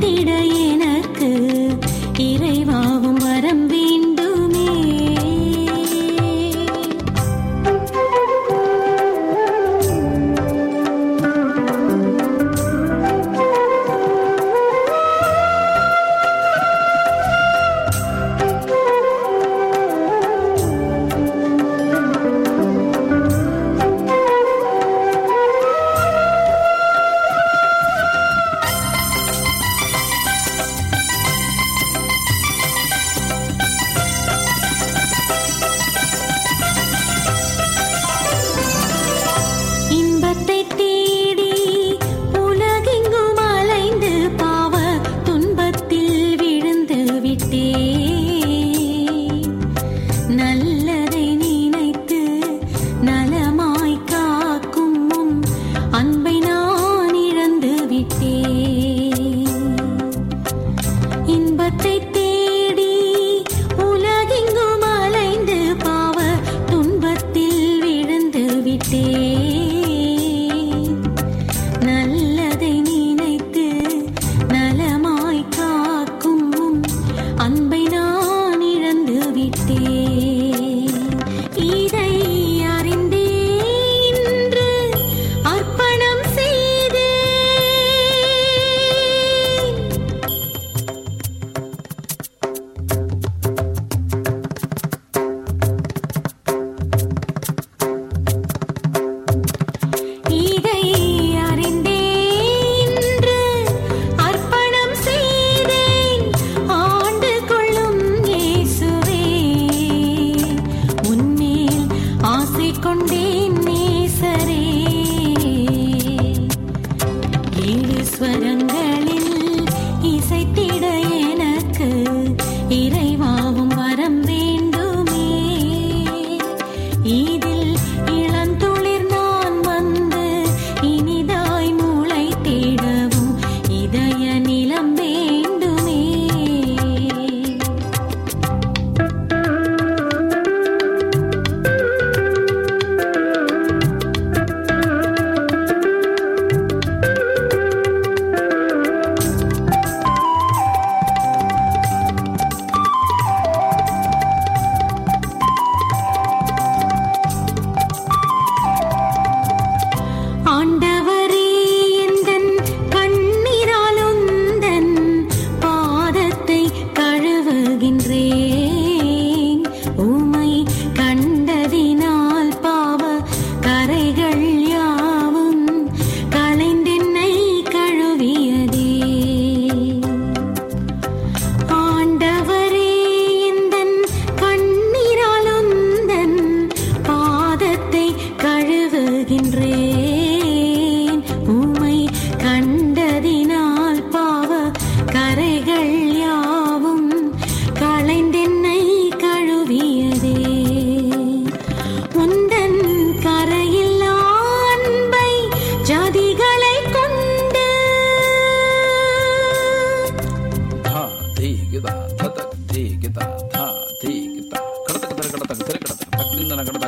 இசைத்திட எனக்கு இறைவா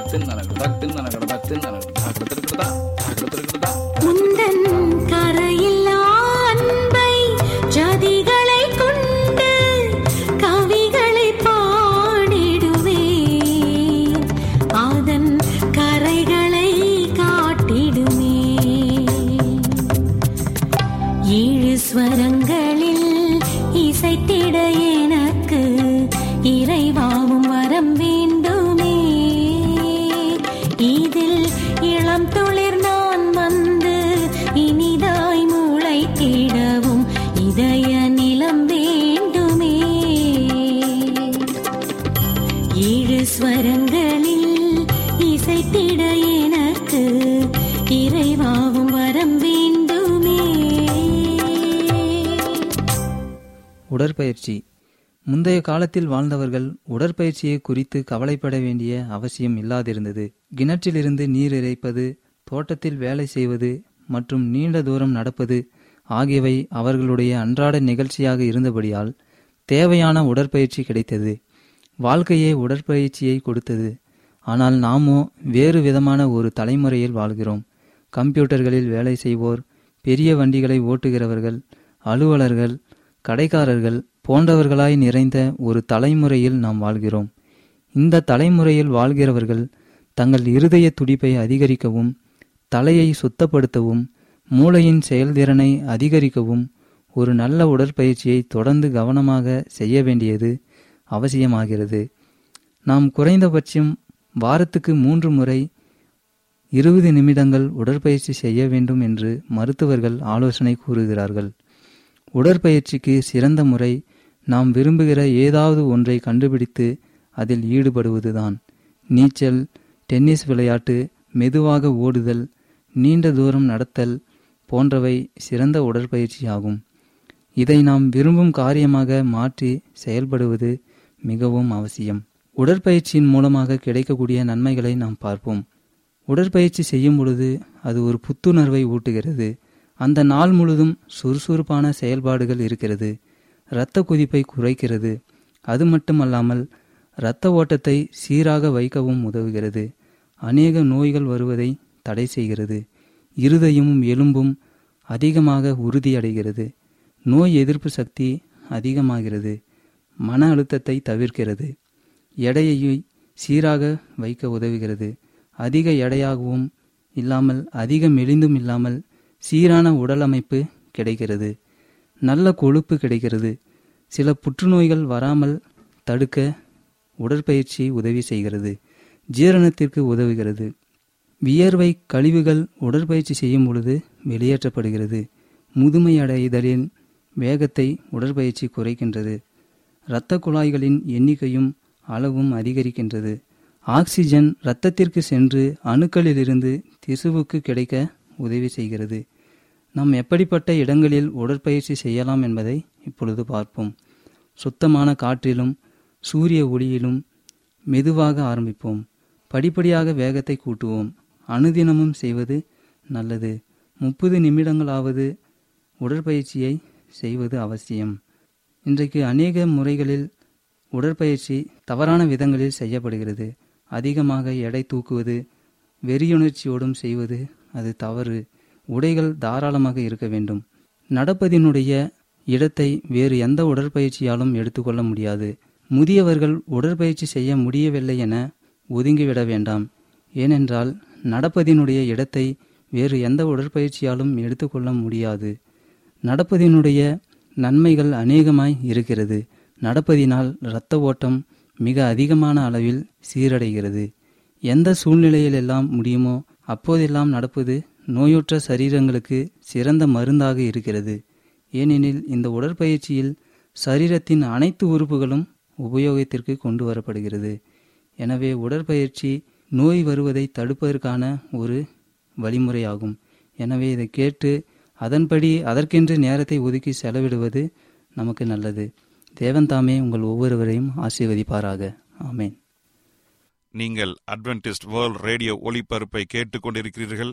తిన్ననగడ తిన్ననగడ తిన్ననగడ తిన్ననగడ తిన్ననగడ உடற்பயிற்சி. முந்தைய காலத்தில் வாழ்ந்தவர்கள் உடற்பயிற்சியை குறித்து கவலைப்பட வேண்டிய அவசியம் இல்லாதிருந்தது. கிணற்றிலிருந்து நீர் இறைப்பது தோட்டத்தில் வேலை செய்வது மற்றும் நீண்ட தூரம் நடப்பது ஆகியவை அவர்களுடைய அன்றாட நிகழ்ச்சியாக இருந்தபடியால் தேவையான உடற்பயிற்சி கிடைத்தது. வாழ்க்கையே உடற்பயிற்சியை கொடுத்தது. ஆனால் நாமோ வேறு விதமான ஒரு தலைமுறையில் வாழ்கிறோம். கம்ப்யூட்டர்களில் வேலை செய்வோர் பெரிய வண்டிகளை ஓட்டுகிறவர்கள் அலுவலர்கள் கடைக்காரர்கள் போன்றவர்களாய் நிறைந்த ஒரு தலைமுறையில் நாம் வாழ்கிறோம். இந்த தலைமுறையில் வாழ்கிறவர்கள் தங்கள் இருதய துடிப்பை அதிகரிக்கவும் தலையை சுத்தப்படுத்தவும் மூளையின் செயல்திறனை அதிகரிக்கவும் ஒரு நல்ல உடற்பயிற்சியை தொடர்ந்து கவனமாக செய்ய வேண்டியது அவசியமாகிறது. நாம் குறைந்தபட்சம் வாரத்துக்கு மூன்று முறை இருபது நிமிடங்கள் உடற்பயிற்சி செய்ய வேண்டும் என்று மருத்துவர்கள் ஆலோசனை கூறுகிறார்கள். உடற்பயிற்சிக்கு சிறந்த முறை நாம் விரும்புகிற ஏதாவது ஒன்றை கண்டுபிடித்து அதில் ஈடுபடுவதுதான். நீச்சல் டென்னிஸ் விளையாட்டு மெதுவாக ஓடுதல் நீண்ட தூரம் நடத்தல் போன்றவை சிறந்த உடற்பயிற்சியாகும். இதை நாம் விரும்பும் காரியமாக மாற்றி செயல்படுவது மிகவும் அவசியம். உடற்பயிற்சியின் மூலமாக கிடைக்கக்கூடிய நன்மைகளை நாம் பார்ப்போம். உடற்பயிற்சி செய்யும் பொழுது அது ஒரு புத்துணர்வை ஊட்டுகிறது. அந்த நாள் முழுதும் சுறுசுறுப்பான செயல்பாடுகள் இருக்கிறது. இரத்த கொதிப்பை குறைக்கிறது. அது மட்டுமல்லாமல் இரத்த ஓட்டத்தை சீராக வைக்கவும் உதவுகிறது. அநேக நோய்கள் வருவதை தடை செய்கிறது. இருதயமும் எலும்பும் அதிகமாக உறுதியடைகிறது. நோய் எதிர்ப்பு சக்தி அதிகமாகிறது. மன அழுத்தத்தை தவிர்க்கிறது. எடையை சீராக வைக்க உதவுகிறது. அதிக எடையாகவும் இல்லாமல் அதிக மெலிந்தும் இல்லாமல் சீரான உடல் அமைப்பு கிடைக்கிறது. நல்ல கொழுப்பு கிடைக்கிறது. சில புற்றுநோய்கள் வராமல் தடுக்க உடற்பயிற்சி உதவி செய்கிறது. ஜீரணத்திற்கு உதவுகிறது. வியர்வை கழிவுகள் உடற்பயிற்சி செய்யும் பொழுது வெளியேற்றப்படுகிறது. முதுமை அடைதலின் வேகத்தை உடற்பயிற்சி குறைக்கின்றது. இரத்த குழாய்களின் எண்ணிக்கையும் அளவும் அதிகரிக்கின்றது. ஆக்சிஜன் இரத்தத்திற்கு சென்று அணுக்களிலிருந்து திசுவுக்கு கிடைக்க உதவி செய்கிறது. நாம் எப்படிப்பட்ட இடங்களில் உடற்பயிற்சி செய்யலாம் என்பதை இப்பொழுது பார்ப்போம். சுத்தமான காற்றிலும் சூரிய ஒளியிலும் மெதுவாக ஆரம்பிப்போம். படிப்படியாக வேகத்தை கூட்டுவோம். அனுதினமும் செய்வது நல்லது. முப்பது நிமிடங்களாவது உடற்பயிற்சியை செய்வது அவசியம். இன்றைக்கு அநேக முறைகளில் உடற்பயிற்சி தவறான விதங்களில் செய்யப்படுகிறது. அதிகமாக எடை தூக்குவது வெறியுணர்ச்சியோடும் செய்வது அது தவறு. உடைகள் தாராளமாக இருக்க வேண்டும். நடப்பதினுடைய இடத்தை வேறு எந்த உடற்பயிற்சியாலும் எடுத்துக்கொள்ள முடியாது. முதியவர்கள் உடற்பயிற்சி செய்ய முடியவில்லை என ஒதுங்கிவிட வேண்டாம். ஏனென்றால் நடப்பதினுடைய இடத்தை வேறு எந்த உடற்பயிற்சியாலும் எடுத்துக்கொள்ள முடியாது. நடப்பதினுடைய நன்மைகள் அநேகமாய் இருக்கிறது. நடப்பதினால் இரத்த ஓட்டம் மிக அதிகமான அளவில் சீரடைகிறது. எந்த சூழ்நிலையிலெல்லாம் முடியுமோ அப்போதெல்லாம் நடப்பது நோயுற்ற சரீரங்களுக்கு சிறந்த மருந்தாக இருக்கிறது. ஏனெனில் இந்த உடற்பயிற்சியில் சரீரத்தின் அனைத்து உறுப்புகளும் உபயோகத்திற்கு கொண்டு வரப்படுகிறது எனவே உடற்பயிற்சி நோய் வருவதை தடுப்பதற்கான ஒரு வழிமுறையாகும். எனவே இதை கேட்டு அதன்படி அதற்கென்று நேரத்தை ஒதுக்கி செலவிடுவது நமக்கு நல்லது. தேவன் தாமே உங்கள் ஒவ்வொருவரையும் ஆசீர்வதிப்பாராக. ஆமேன். நீங்கள் அட்வென்டிஸ்ட் வேர்ல்ட் ரேடியோ ஒளிபரப்பை கேட்டுக்கொண்டிருக்கிறீர்கள்.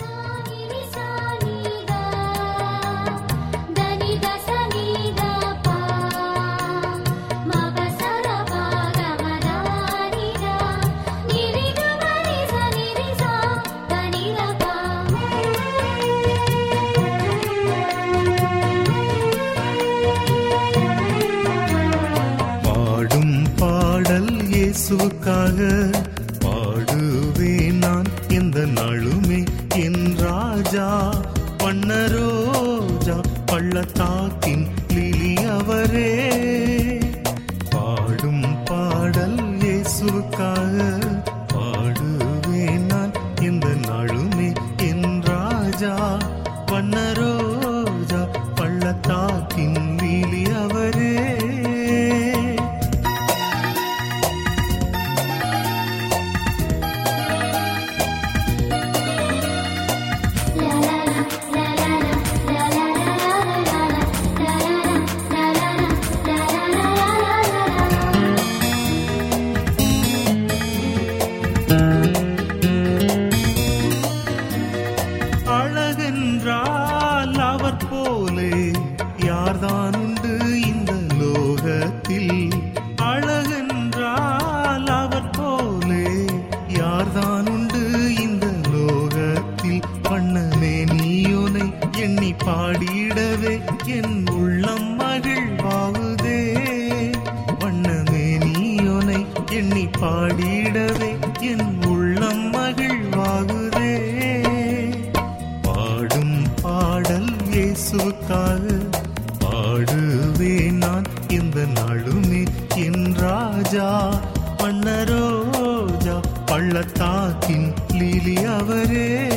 Oh. பள்ளத்தாக்கின் லீலி அவரே.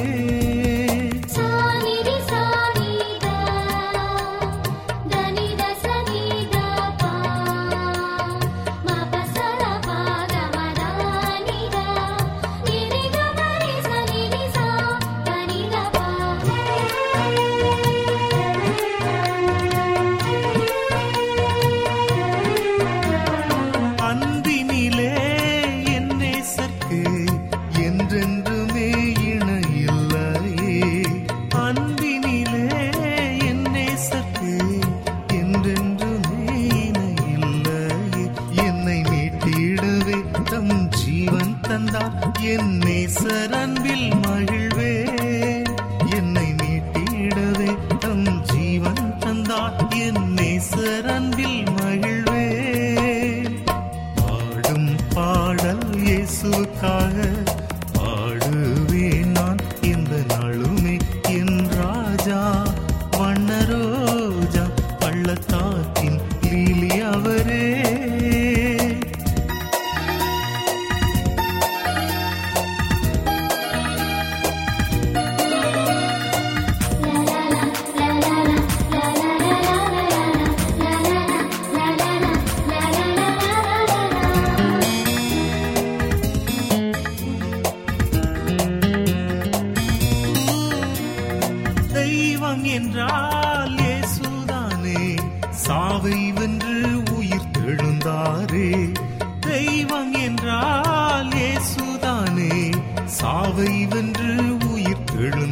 வரம்பில்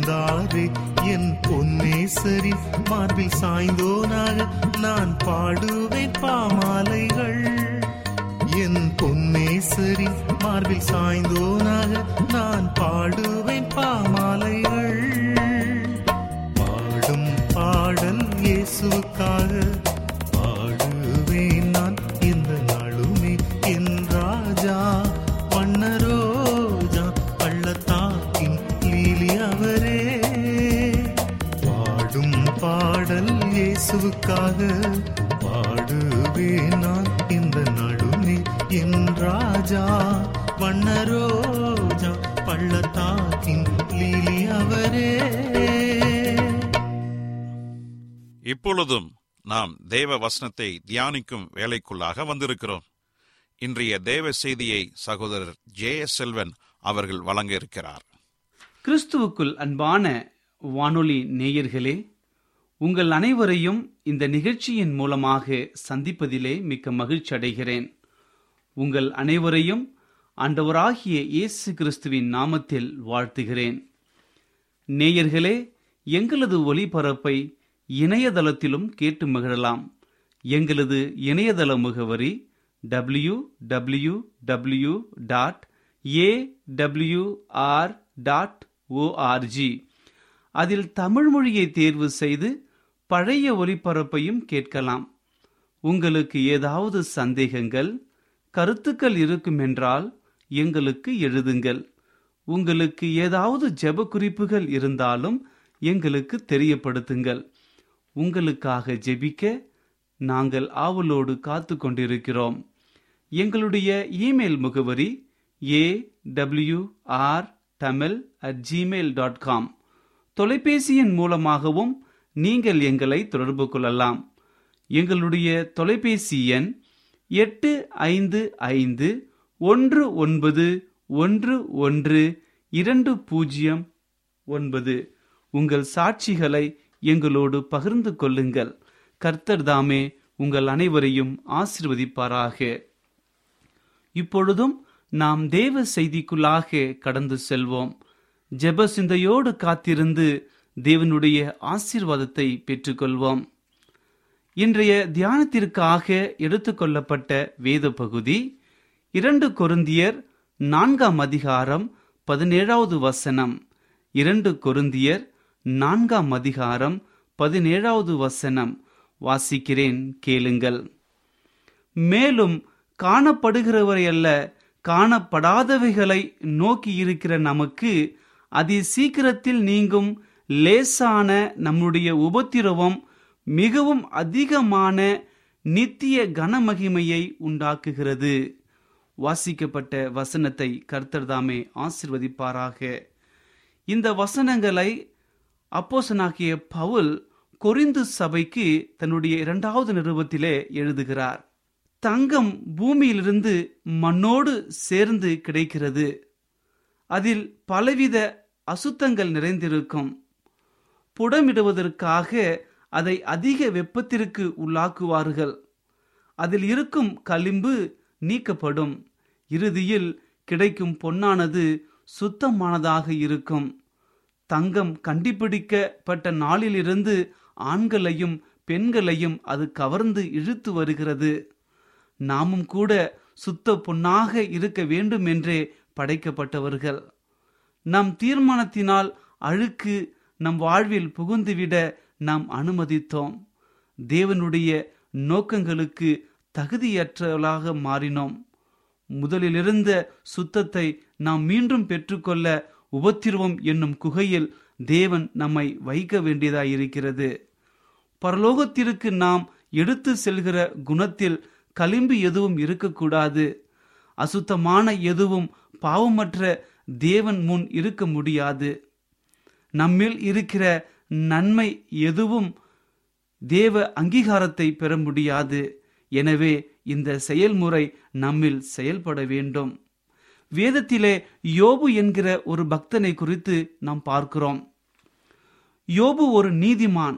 வந்தாரே என் பொன்னேசரின் மார்பில் சாய்ந்தோனாக நான் பாடுவேன் பாமாலைகள். என் பொன்னேசரின் மார்பில் சாய்ந்தோனாக நான் பாடுவேன் பாமாலைகள். பாடும் பாடல் இயேசுக்காக உனக்காக பாடுவேன் நான். இந்த நடுமே என் ராஜா வண்ண பள்ளத்தாக்கின் லீலி அவரே. இப்பொழுதும் நாம் தேவ வசனத்தை தியானிக்கும் வேலைக்குள்ளாக வந்திருக்கிறோம். இன்றைய தேவ செய்தியை சகோதரர் ஜே எஸ் செல்வன் அவர்கள் வழங்க இருக்கிறார். கிறிஸ்துவுக்குள் அன்பான வானொலி நேயர்களே உங்கள் அனைவரையும் இந்த நிகழ்ச்சியின் மூலமாக சந்திப்பதிலே மிக்க மகிழ்ச்சி அடைகிறேன். உங்கள் அனைவரையும் ஆண்டவராகிய இயேசு கிறிஸ்துவின் நாமத்தில் வாழ்த்துகிறேன். நேயர்களே எங்களது ஒளிபரப்பை இணையதளத்திலும் கேட்டு மகிழலாம். எங்களது இணையதள முகவரி W W W dot A W R dot O R G அதில் தமிழ் மொழியை தேர்வு செய்து பழைய ஒலிபரப்பையும் கேட்கலாம். உங்களுக்கு ஏதாவது சந்தேகங்கள் கருத்துக்கள் இருக்குமென்றால் எங்களுக்கு எழுதுங்கள். உங்களுக்கு ஏதாவது ஜெப குறிப்புகள் இருந்தாலும் எங்களுக்கு தெரியப்படுத்துங்கள். உங்களுக்காக ஜெபிக்க நாங்கள் ஆவலோடு காத்து கொண்டிருக்கிறோம். எங்களுடைய இமெயில் முகவரி A W R Tamil at Gmail dot com தொலைபேசியின் மூலமாகவும் நீங்கள் எங்களை தொடர்பு கொள்ளலாம். எங்களுடைய தொலைபேசி எண் எட்டு ஐந்து ஐந்து ஒன்று ஒன்பது ஒன்று ஒன்று இரண்டு பூஜ்ஜியம் ஒன்பது. உங்கள் சாட்சிகளை எங்களோடு பகிர்ந்து கொள்ளுங்கள். கர்த்தர் தாமே உங்கள் அனைவரையும் ஆசிர்வதிப்பாராக. இப்பொழுதும் நாம் தேவ செய்திக்குள்ளாக கடந்து செல்வோம். ஜெப சிந்தையோடு காத்திருந்து தேவனுடைய ஆசீர்வாதத்தை பெற்றுக்கொள்வோம். இன்றைய தியானத்திற்காக எடுத்துக்கொள்ளப்பட்ட வேத பகுதி இரண்டு கொருந்தியர் நான்காம் அதிகாரம் பதினேழாவது வசனம். இரண்டு கொருந்தியர் நான்காம் அதிகாரம் பதினேழாவது வசனம். வாசிக்கிறேன் கேளுங்கள். மேலும் காணப்படுகிறவரை அல்ல காணப்படாதவைகளை நோக்கி இருக்கிற நமக்கு அதி சீக்கிரத்தில் நீங்கும் லேசான நம்முடைய உபத்திரவம் மிகவும் அதிகமான நித்திய கனமகிமையை உண்டாக்குகிறது. வாசிக்கப்பட்ட வசனத்தை கர்த்தர்தாமே ஆசிர்வதிப்பாராக. இந்த வசனங்களை அப்போசனாகிய பவுல் கொரிந்து சபைக்கு தன்னுடைய இரண்டாவது நிறுவத்திலே எழுதுகிறார். தங்கம் பூமியிலிருந்து மண்ணோடு சேர்ந்து கிடைக்கிறது. அதில் பலவித அசுத்தங்கள் நிறைந்திருக்கும். புடமிடுவதற்காக அதை அதிக வெப்பத்திற்கு உள்ளாக்குவார்கள். அதில் இருக்கும் களிம்பு நீக்கப்படும். இறுதியில் கிடைக்கும் பொன்னானது சுத்தமானதாக இருக்கும். தங்கம் கண்டுபிடிக்கப்பட்ட நாளிலிருந்து ஆண்களையும் பெண்களையும் அது கவர்ந்து இழுத்து வருகிறது. நாமும் கூட சுத்த பொன்னாக இருக்க வேண்டும் என்றே படைக்கப்பட்டவர்கள். நம் தீர்மானத்தினால் அழுக்கு நம் வாழ்வில் புகுந்துவிட நாம் அனுமதித்தோம். தேவனுடைய நோக்கங்களுக்கு தகுதியற்றவளாக மாறினோம். முதலிலிருந்த சுத்தத்தை நாம் மீண்டும் பெற்றுக்கொள்ள உபத்திரவம் என்னும் குகையில் தேவன் நம்மை வைக்க வேண்டியதாயிருக்கிறது. பரலோகத்திற்கு நாம் எடுத்து செல்கிற குணத்தில் களிம்பு எதுவும் இருக்கக்கூடாது. அசுத்தமான எதுவும் பாவமற்ற தேவன் முன் இருக்க முடியாது. நம்மில் இருக்கிற நன்மை எதுவும் தேவ அங்கீகாரத்தை பெற முடியாது. எனவே இந்த செயல்முறை நம்மில் செயல்பட வேண்டும். வேதத்திலே யோபு என்கிற ஒரு பக்தனை குறித்து நாம் பார்க்கிறோம். யோபு ஒரு நீதிமான்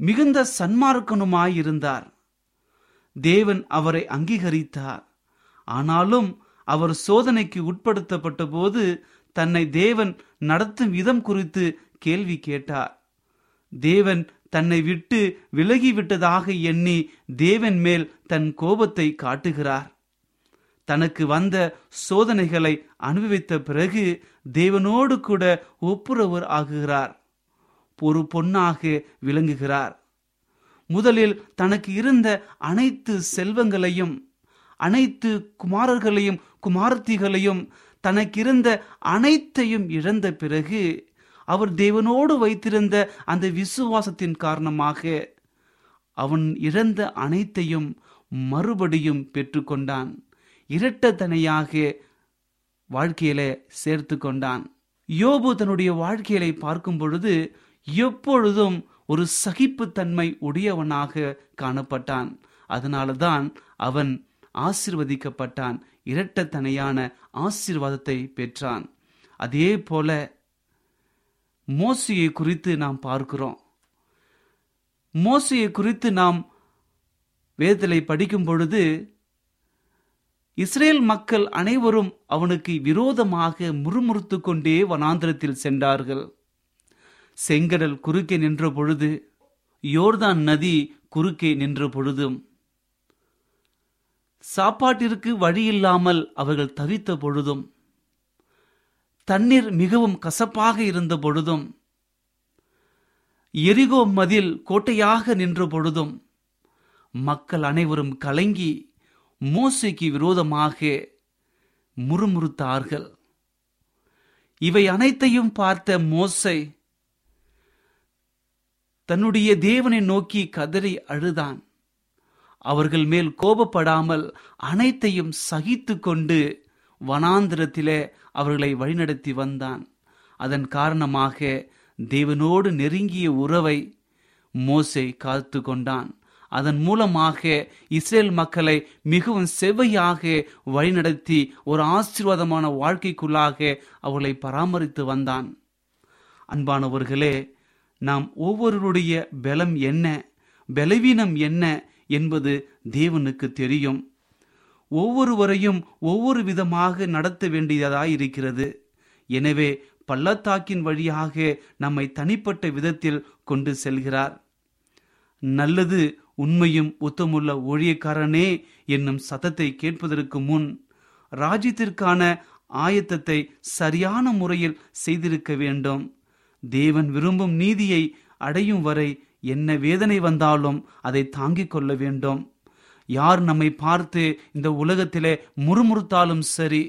மிகுந்த சன்மார்க்கனுமாயிருந்தார். தேவன் அவரை அங்கீகரித்தார். ஆனாலும் அவர் சோதனைக்கு உட்படுத்தப்பட்ட போது தன்னை தேவன் நடத்தும் விதம் குறித்து கேள்வி கேட்டார். தேவன் தன்னை விட்டு விலகிவிட்டதாக எண்ணி தேவன் மேல் தன் கோபத்தை காட்டுகிறார். தனக்கு வந்த சோதனைகளை அனுபவித்த பிறகு தேவனோடு கூட ஒப்புரவர் ஆகுகிறார். ஒரு பொன்னாக விளங்குகிறார். முதலில் தனக்கு இருந்த அனைத்து செல்வங்களையும் அனைத்து குமாரர்களையும் குமார்த்திகளையும் தனக்கிருந்த அனைத்தையும் இழந்த பிறகு அவர் தேவனோடு வைத்திருந்த அந்த விசுவாசத்தின் காரணமாக அவன் இழந்த அனைத்தையும் மறுபடியும் பெற்றுக்கொண்டான். இரட்டத்தனையாக வாழ்க்கையில சேர்த்து கொண்டான். யோபு தன்னுடைய வாழ்க்கையை பார்க்கும் பொழுது எப்பொழுதும் ஒரு சகிப்புத்தன்மை உடையவனாக காணப்பட்டான். அதனாலதான் அவன் ஆசிர்வதிக்கப்பட்டான். இரட்டத்தனையான ஆசீர்வாதத்தை பெற்றான். அதே போல மோசையை குறித்து நாம் பார்க்கிறோம். மோசையை குறித்து நாம் வேதலை படிக்கும் பொழுது இஸ்ரேல் மக்கள் அனைவரும் அவனுக்கு விரோதமாக முறுமுறுத்து கொண்டே வனாந்திரத்தில் சென்றார்கள். செங்கடல் குறுக்கே நின்ற பொழுது யோர்தான் நதி குறுக்கே நின்ற பொழுதும் சாப்பாட்டிற்கு வழியில்லாமல் அவர்கள் தவித்த பொழுதும் தண்ணீர் மிகவும் கசப்பாக இருந்த பொழுதும் எரிகோ மதில் கோட்டையாக நின்ற பொழுதும் மக்கள் அனைவரும் கலங்கி மோசைக்கு விரோதமாக முறுமுறுத்தார்கள். இவை அனைத்தையும் பார்த்த மோசை தன்னுடைய தேவனை நோக்கி கதறி அழுதான். அவர்கள் மேல் கோபப்படாமல் அனைத்தையும் சகித்து கொண்டு வனாந்திரத்திலே அவர்களை வழிநடத்தி வந்தான். அதன் காரணமாக தேவனோடு நெருங்கிய உறவை மோசை காத்து கொண்டான். அதன் மூலமாக இஸ்ரேல் மக்களை மிகவும் செவ்வையாக வழிநடத்தி ஒரு ஆசீர்வாதமான வாழ்க்கைக்குள்ளாக அவர்களை பராமரித்து வந்தான். அன்பானவர்களே நாம் ஒவ்வொருவருடைய பலம் என்ன பலவீனம் என்ன என்பது தேவனுக்கு தெரியும். ஒவ்வொருவரையும் ஒவ்வொரு விதமாக நடத்த வேண்டியதாயிருக்கிறது. எனவே பள்ளத்தாக்கின் வழியாக நம்மை தனிப்பட்ட விதத்தில் கொண்டு செல்கிறார். நல்லது உண்மையும் உத்தமுள்ள ஊழியக்காரனே என்னும் சத்தத்தை கேட்பதற்கு முன் ராஜ்யத்திற்கான ஆயத்தத்தை சரியான முறையில் செய்திருக்க வேண்டும். தேவன் விரும்பும் நீதியை அடையும் வரை என்ன வேதனை வந்தாலும் அதை தாங்கிக் கொள்ள வேண்டும். யார் நம்மை பார்த்து இந்த உலகத்திலே முறுமுறுத்தாலும் சரி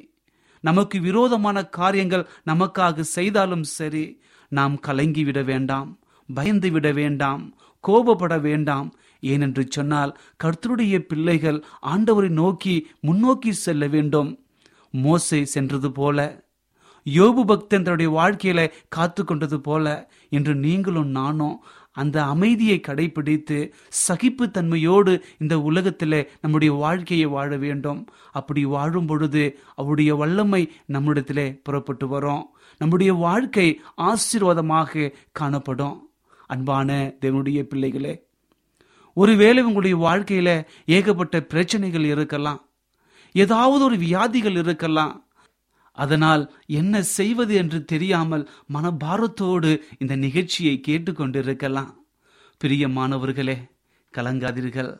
நமக்கு விரோதமான காரியங்கள் நமக்காக செய்தாலும் சரி நாம் கலங்கி விட வேண்டாம் பயந்து விட வேண்டாம் கோபப்பட வேண்டாம். ஏனென்று சொன்னால் கர்த்தருடைய பிள்ளைகள் ஆண்டவரை நோக்கி முன்னோக்கி செல்ல வேண்டும். மோசை சென்றது போல யோபு பக்தன் தன்னுடைய வாழ்க்கையில காத்து கொண்டது போல இன்று நீங்களும் நானும் அந்த அமைதியை கடைபிடித்து சகிப்பு தன்மையோடு இந்த உலகத்தில் நம்முடைய வாழ்க்கையை வாழ வேண்டும். அப்படி வாழும் பொழுது அவருடைய வல்லமை நம்மிடத்திலே புறப்பட்டு வரும். நம்முடைய வாழ்க்கை ஆசீர்வாதமாக காணப்படும். அன்பான தேவனுடைய பிள்ளைகளே ஒருவேளை உங்களுடைய வாழ்க்கையில ஏகப்பட்ட பிரச்சனைகள் இருக்கலாம். ஏதாவது ஒரு வியாதிகள் இருக்கலாம். அதனால் என்ன செய்வது என்று தெரியாமல் மனபாரத்தோடு இந்த நிகழ்ச்சியை கேட்டுக்கொண்டிருக்கலாம். பிரியமானவர்களே கலங்காதீர்கள்.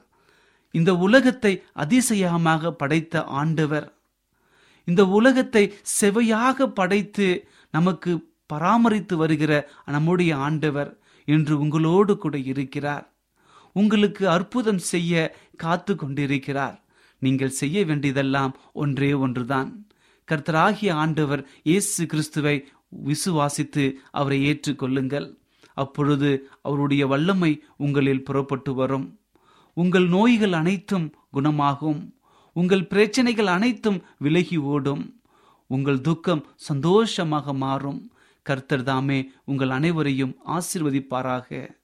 இந்த உலகத்தை அதிசயமாக படைத்த ஆண்டவர் இந்த உலகத்தை செவையாக படைத்து நமக்கு பராமரித்து வருகிற நம்முடைய ஆண்டவர் இன்று உங்களோடு கூட இருக்கிறார். உங்களுக்கு அற்புதம் செய்ய காத்து கொண்டிருக்கிறார் நீங்கள் செய்ய வேண்டியதெல்லாம் ஒன்றே ஒன்றுதான். கர்த்தராகிய ஆண்டவர் இயேசு கிறிஸ்துவை விசுவாசித்து அவரை ஏற்றுக்கொள்ளுங்கள். அப்பொழுது அவருடைய வல்லமை உங்களில் புறப்பட்டு வரும். உங்கள் நோய்கள் அனைத்தும் குணமாகும். உங்கள் பிரச்சனைகள் அனைத்தும் விலகி ஓடும். உங்கள் துக்கம் சந்தோஷமாக மாறும். கர்த்தர் தாமே உங்கள் அனைவரையும் ஆசிர்வதிப்பாராக.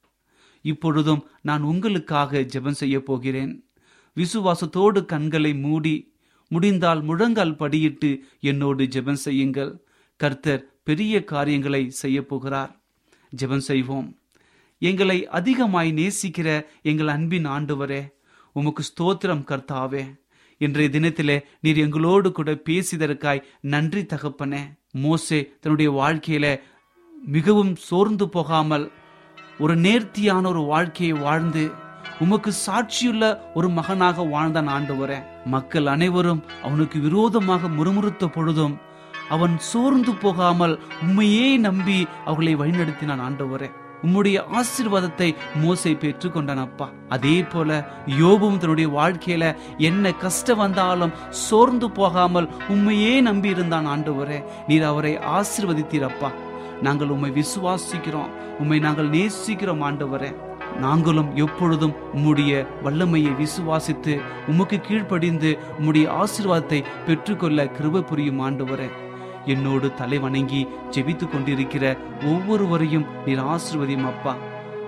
இப்பொழுதும் நான் உங்களுக்காக ஜெபம் செய்ய போகிறேன். விசுவாசத்தோடு கண்களை மூடி முடிந்தால் முழங்கால் படியிட்டு என்னோடு ஜெபம் செய்யுங்கள். கர்த்தர் பெரிய காரியங்களை செய்ய போகிறார். ஜெபம் செய்வோம். எங்களை அதிகமாய் நேசிக்கிற எங்கள் அன்பின் ஆண்டவரே உமக்கு ஸ்தோத்திரம் கர்த்தாவே. இன்றைய தினத்திலே நீர் எங்களோடு கூட பேசியதற்காய் நன்றி தகப்பனே. மோசே தன்னுடைய வாழ்க்கையில மிகவும் சோர்ந்து போகாமல் ஒரு நேர்த்தியான ஒரு வாழ்க்கையை வாழ்ந்து உமக்கு சாட்சியுள்ள ஒரு மகனாக வாழ்ந்தான் ஆண்டவரே. மக்கள் அனைவரும் அவனுக்கு விரோதமாக முறுமுறுத்த பொழுதும் அவன் சோர்ந்து போகாமல் உண்மையே நம்பி அவர்களை வழிநடத்தினான் ஆண்டவரே. உம்முடைய ஆசீர்வாதத்தை மோசை பெற்றுக்கொண்டான் அப்பா. அதே போல யோபும் தன்னுடைய வாழ்க்கையில என்ன கஷ்டம் வந்தாலும் சோர்ந்து போகாமல் உண்மையே நம்பி இருந்தான் ஆண்டவரே. நீர் அவரை ஆசிர்வதித்தீரப்பா நாங்கள் உம்மை விசுவாசிக்கிறோம். உம்மை நாங்கள் நேசிக்கிறோம் ஆண்டவரே. நாங்களும் எப்பொழுதும் உம்முடைய வல்லமையை விசுவாசித்து உமக்கு கீழ்ப்படிந்து உம்முடைய ஆசீர்வாதத்தை பெற்றுக்கொள்ள கிருப புரியும் ஆண்டவரே. என்னோடு தலை வணங்கி ஜெபித்து கொண்டிருக்கிற ஒவ்வொருவரையும் நீர் ஆசிர்வதியும் அப்பா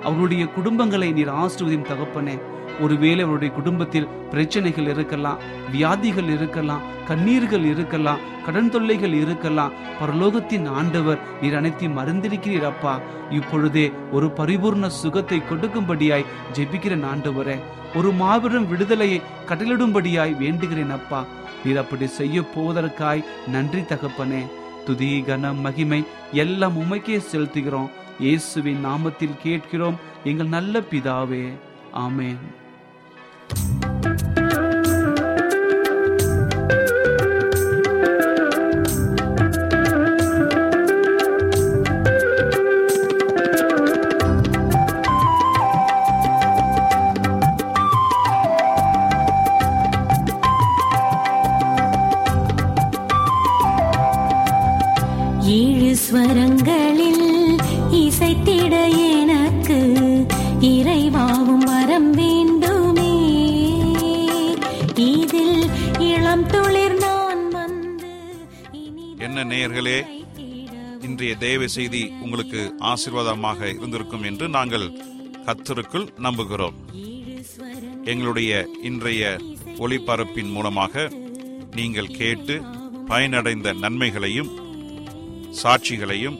அவருடைய குடும்பங்களை நீர் ஆசிர்வதியும் தகப்பனே. ஒருவேளை அவருடைய குடும்பத்தில் பிரச்சனைகள் இருக்கலாம் வியாதிகள் இருக்கலாம் கண்ணீர்கள் இருக்கலாம் கடன் தொல்லைகள் இருக்கலாம் பரலோகத்தின் ஆண்டவர் நீர் அனைத்தையும் மறந்திருக்கிறீர் அப்பா. இப்பொழுதே ஒரு பரிபூர்ண சுகத்தை கொடுக்கும்படியாய் ஜெபிக்கிறேன் ஆண்டவரே ஒரு மாபெரும் விடுதலையை கட்டளிடும்படியாய் வேண்டுகிறேன் அப்பா. நீர் அப்படி செய்ய போவதற்காய் நன்றி தகப்பனே. துதி கன மகிமை எல்லாம் உமைக்கே செலுத்துகிறோம். இயேசுவின் நாமத்தில் கேட்கிறோம். எங்கள் நல்ல பிதாவே ஆமேன். இசைத்திட எனக்கு இறைவாவும் வரம் வேண்டுமே. இதில் இளம் துளிர் நான் வந்து என்ன நேயர்களே இன்றைய தேவ செய்தி உங்களுக்கு ஆசீர்வாதமாக இருந்திருக்கும் என்று நாங்கள் கத்தருக்குள் நம்புகிறோம். எங்களுடைய இன்றைய ஒளிபரப்பின் மூலமாக நீங்கள் கேட்டு பயனடைந்த நன்மைகளையும் சாட்சிகளையும்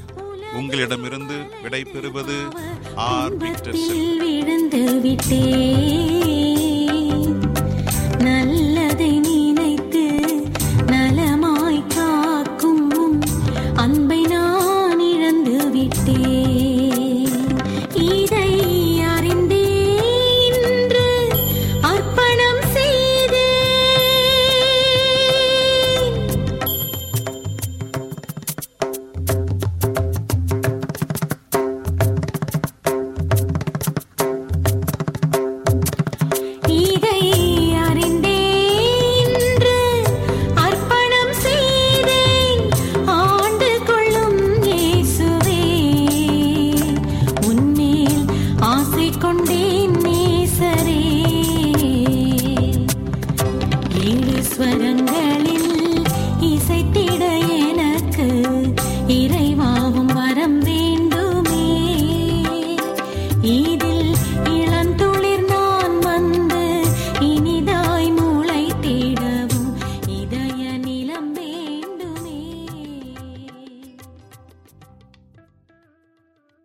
உங்களிடமிருந்து விடை பெறுவது ஆர் விட்டேன்.